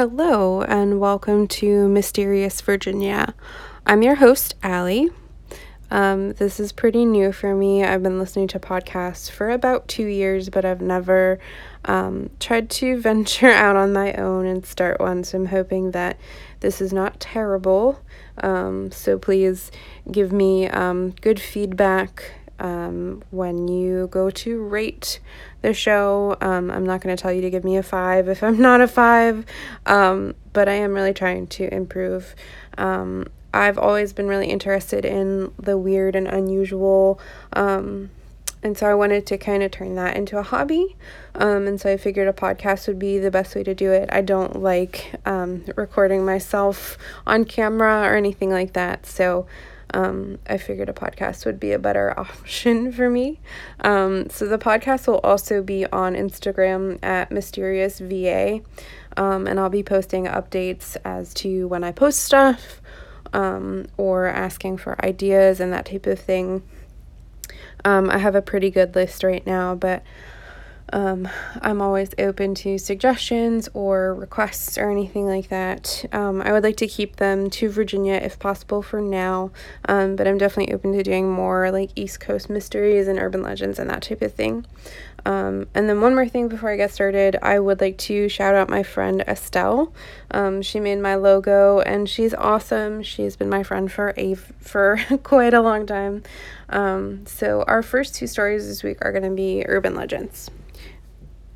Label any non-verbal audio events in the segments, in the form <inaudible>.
Hello, and welcome to Mysterious Virginia. I'm your host, Allie. Um, this is pretty new for me. I've been listening to podcasts for about two years, but I've never um, tried to <laughs> venture out on my own and start one. So I'm hoping that this is not terrible. Um, so please give me um, good feedback um, when you go to rate the show. Um, I'm not going to tell you to give me a five if I'm <laughs> not a five, um, but I am really trying to improve. Um, I've always been really interested in the weird and unusual. Um, and so I wanted to kind of turn that into a hobby. Um, and so I figured a podcast would be the best way to do it. I don't like um, recording myself on camera or anything like that. So um, I figured a podcast would be a better <laughs> option for me. Um, so the podcast will also be on Instagram at Mysterious VA, um, and I'll be posting updates as to when I post stuff um, or asking for ideas and that type of thing. Um, I have a pretty good list right now, but um, I'm always open to suggestions or requests or anything like that. Um, I would like to keep them to Virginia if possible for now, um, but I'm definitely open to doing more like East Coast mysteries and urban legends and that type of thing. Um, and then one more thing before I get started, I would like to shout out my friend Estelle. Um, she made my logo and she's awesome. She's been my friend for a for <laughs> quite a long time. Um, so our first two stories this week are going to be urban legends.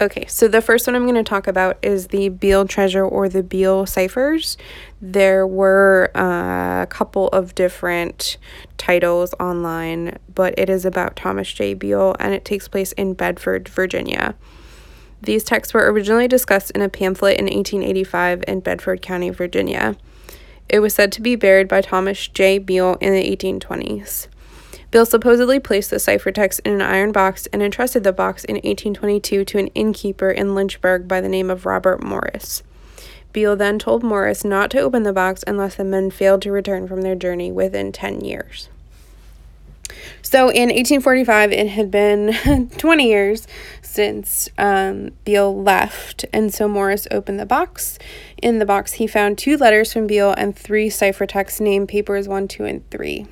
Okay, so the first one I'm going to talk about is the Beale treasure or the Beale ciphers. There were uh, a couple of different titles online, but it is about Thomas J. Beale and it takes place in Bedford, Virginia. These texts were originally discussed in a pamphlet in 1885 in Bedford County, Virginia. It was said to be buried by Thomas J. Beale in the 1820s. Beale supposedly placed the ciphertext in an iron box and entrusted the box in 1822 to an innkeeper in Lynchburg by the name of Robert Morris. Beale then told Morris not to open the box unless the men failed to return from their journey within 10 years. So in 1845, it had been <laughs> 20 years since um, Beale left, and so Morris opened the box. In the box, he found two letters from Beale and three ciphertexts name papers 1, 2, and 3.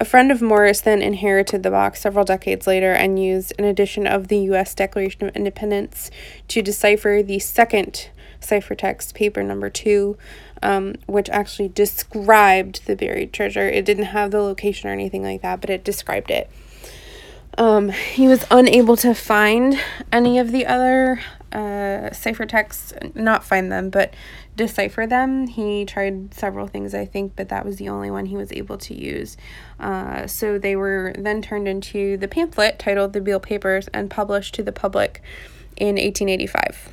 A friend of Morris then inherited the box several decades later and used an edition of the U.S. Declaration of Independence to decipher the second ciphertext, paper number two, um, which actually described the buried treasure. It didn't have the location or anything like that, but it described it. Um, he was unable to find any of the other uh, ciphertexts, not find them, but decipher them. He tried several things, I think, but that was the only one he was able to use. Uh, so they were then turned into the pamphlet titled The Beale Papers and published to the public in 1885.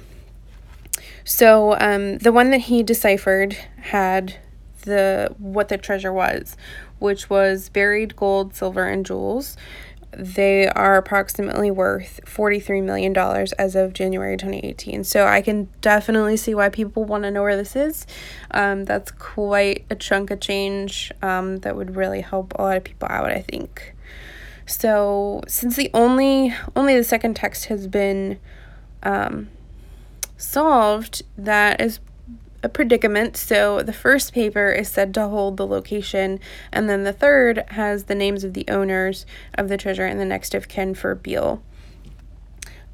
So um, the one that he deciphered had the what the treasure was, which was buried gold, silver, and jewels they are approximately worth $43 million as of January 2018. So I can definitely see why people want to know where this is. Um, that's quite a chunk of change um, that would really help a lot of people out, I think. So since the only only the second text has been um, solved, that is a predicament. So the first paper is said to hold the location, and then the third has the names of the owners of the treasure and the next of kin for Beale.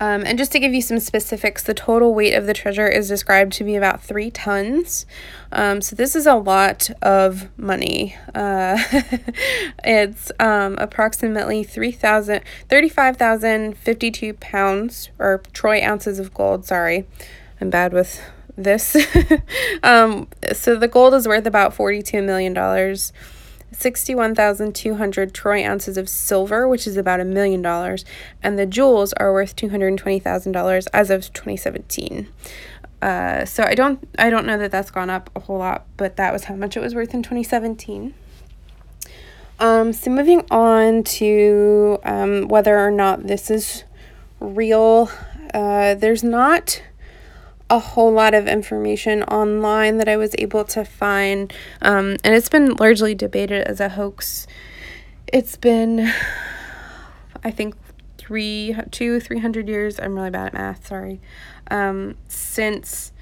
Um, and just to give you some specifics, the total weight of the treasure is described to be about three tons. Um, so this is a lot of money. Uh, <laughs> it's um, approximately 3,000, 35,052 pounds, or troy ounces of gold, sorry. I'm bad with this. <laughs> um, so the gold is worth about $42 million. 61,200 troy ounces of silver, which is about a million dollars, and the jewels are worth $220,000 as of 2017. Uh, so I don't I don't know that that's gone up a whole lot, but that was how much it was worth in 2017. Um, so moving on to um, whether or not this is real, uh, there's not a whole lot of information online that I was able to find, um, and it's been largely debated as a hoax. It's been, I think, three, two, three hundred years. I'm really bad at math. Sorry, um, since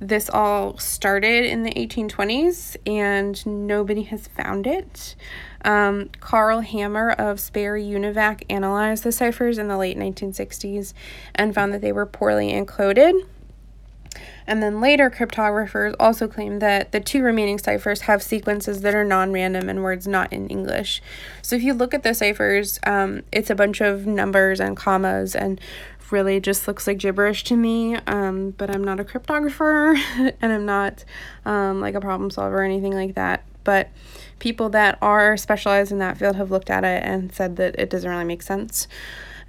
this all started in the 1820s and nobody has found it. Um, Carl Hammer of Sperry Univac analyzed the ciphers in the late 1960s and found that they were poorly encoded. And then later, cryptographers also claim that the two remaining ciphers have sequences that are non random and words not in English. So if you look at the ciphers, um, it's a bunch of numbers and commas and really just looks like gibberish to me. Um, but I'm not a cryptographer <laughs> and I'm not um, like a problem solver or anything like that. But people that are specialized in that field have looked at it and said that it doesn't really make sense.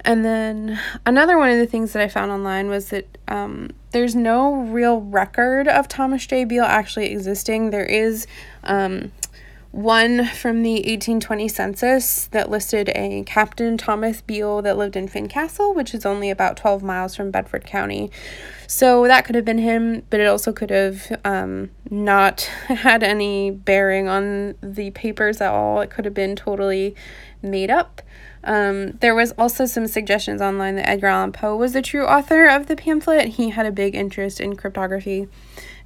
And then another one of the things that I found online was that um, there's no real record of Thomas J. Beale actually existing. There is um, one from the 1820 census that listed a Captain Thomas Beale that lived in Fincastle, which is only about 12 miles from Bedford County. So that could have been him, but it also could have um, not <laughs> had any bearing on the papers at all. It could have been totally made up. Um, there was also some suggestions online that Edgar Allan Poe was the true author of the pamphlet. He had a big interest in cryptography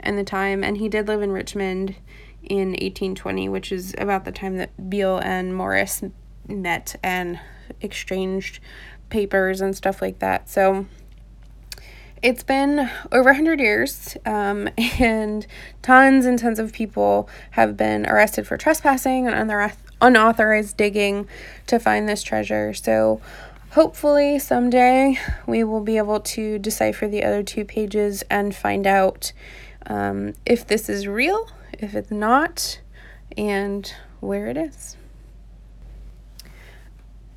in the time, and he did live in Richmond in 1820, which is about the time that Beale and Morris met and exchanged papers and stuff like that. So it's been over 100 years, um, <laughs> and tons and tons of people have been arrested for trespassing and unauthorized digging to find this treasure. So hopefully someday we will be able to decipher the other two pages and find out um, if this is real if it's not, and where it is.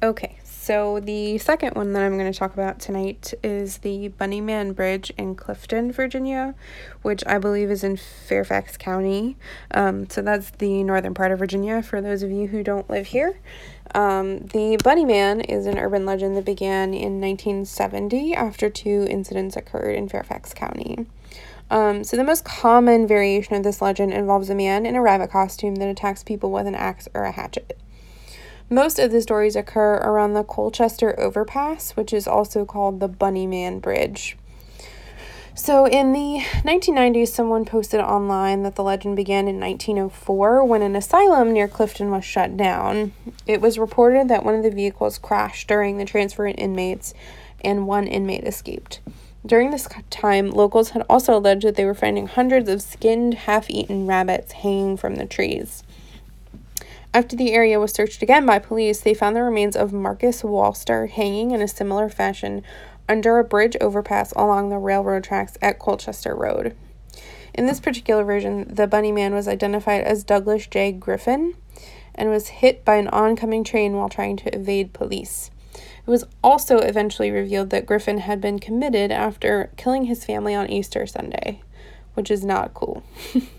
Okay, so the second one that I'm going to talk about tonight is the Bunnyman Bridge in Clifton, Virginia, which I believe is in Fairfax County. Um, so that's the northern part of Virginia for those of you who don't live here. Um, the Bunnyman is an urban legend that began in 1970 after two incidents occurred in Fairfax County. Um, so, the most common variation of this legend involves a man in a rabbit costume that attacks people with an axe or a hatchet. Most of the stories occur around the Colchester Overpass, which is also called the Bunnyman Bridge. So, in the 1990s, someone posted online that the legend began in 1904 when an asylum near Clifton was shut down. It was reported that one of the vehicles crashed during the transfer of inmates and one inmate escaped. During this time, locals had also alleged that they were finding hundreds of skinned, half eaten rabbits hanging from the trees. After the area was searched again by police, they found the remains of Marcus Walster hanging in a similar fashion under a bridge overpass along the railroad tracks at Colchester Road. In this particular version, the bunny man was identified as Douglas J. Griffin and was hit by an oncoming train while trying to evade police. It was also eventually revealed that Griffin had been committed after killing his family on Easter Sunday, which is not cool. <laughs>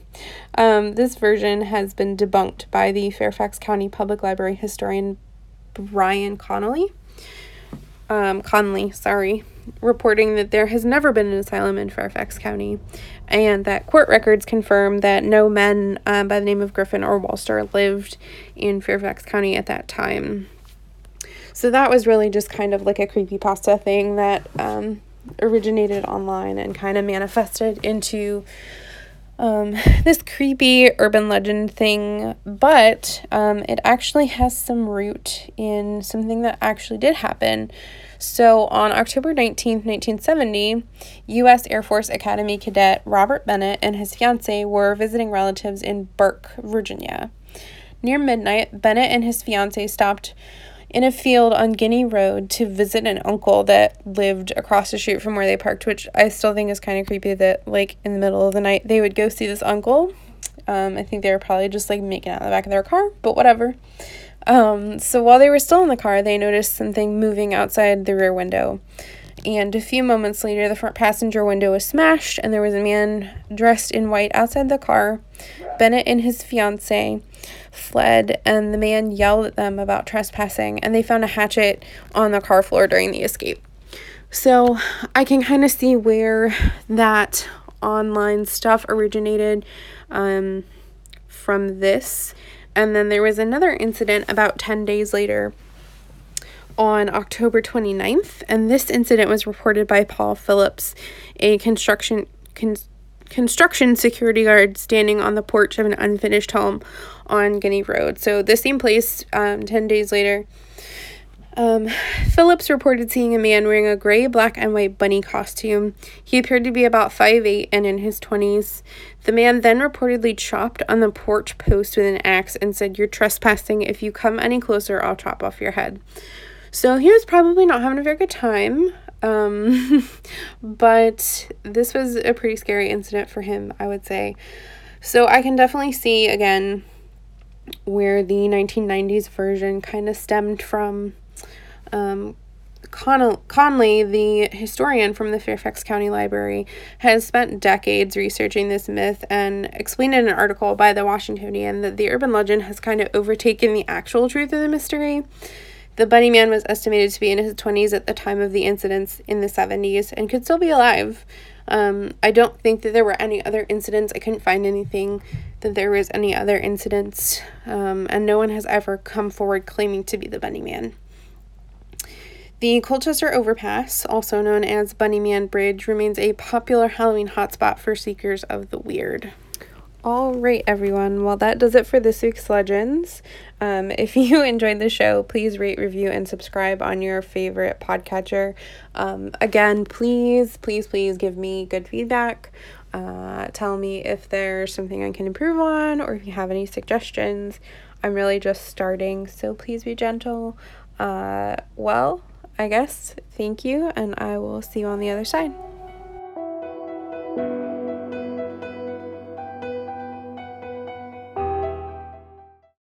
um, this version has been debunked by the Fairfax County Public Library historian Brian Conley. Um, sorry, reporting that there has never been an asylum in Fairfax County, and that court records confirm that no men um, by the name of Griffin or Walster lived in Fairfax County at that time. So that was really just kind of like a creepy pasta thing that um, originated online and kind of manifested into um, <laughs> this creepy urban legend thing, but um, it actually has some root in something that actually did happen. So, on October 19th, 1970, U.S. Air Force Academy cadet Robert Bennett and his fiancee were visiting relatives in Burke, Virginia. Near midnight, Bennett and his fiancee stopped in a field on Guinea Road to visit an uncle that lived across the street from where they parked, which I still think is kind of creepy that, like, in the middle of the night, they would go see this uncle. Um, I think they were probably just, like, making out in the back of their car, but whatever. Um, so while they were still in the car, they noticed something moving outside the rear window. And a few moments later, the front passenger window was smashed, and there was a man dressed in white outside the car. Bennett and his fiancee fled, and the man yelled at them about trespassing, and they found a hatchet on the car floor during the escape. So I can kind of see where that online stuff originated um, from this. And then there was another incident about 10 days later on October 29th, and this incident was reported by Paul Phillips, a construction con- construction security guard standing on the porch of an unfinished home on Guinea Road. So, the same place um, 10 days later. Um, Phillips reported seeing a man wearing a gray, black, and white bunny costume. He appeared to be about five eight and in his 20s. The man then reportedly chopped on the porch post with an axe and said, You're trespassing. If you come any closer, I'll chop off your head. So he was probably not having a very good time. Um, <laughs> but this was a pretty scary incident for him, I would say. So I can definitely see again where the 1990s version kind of stemmed from. Um, Con- Conley, the historian from the Fairfax County Library, has spent decades researching this myth and explained in an article by the Washingtonian that the urban legend has kind of overtaken the actual truth of the mystery. The bunny man was estimated to be in his 20s at the time of the incidents in the 70s and could still be alive. Um, I don't think that there were any other incidents. I couldn't find anything that there was any other incidents, um, and no one has ever come forward claiming to be the bunny man. The Colchester Overpass, also known as Bunny Man Bridge, remains a popular Halloween hotspot for seekers of the weird. All right, everyone. Well, that does it for this week's Legends. Um, <laughs> if you enjoyed the show, please rate, review, and subscribe on your favorite podcatcher. Um, again, please, please, please give me good feedback. Uh, tell me if there's something I can improve on or if you have any suggestions. I'm really just starting, so please be gentle. Uh, well, I guess thank you, and I will see you on the other side.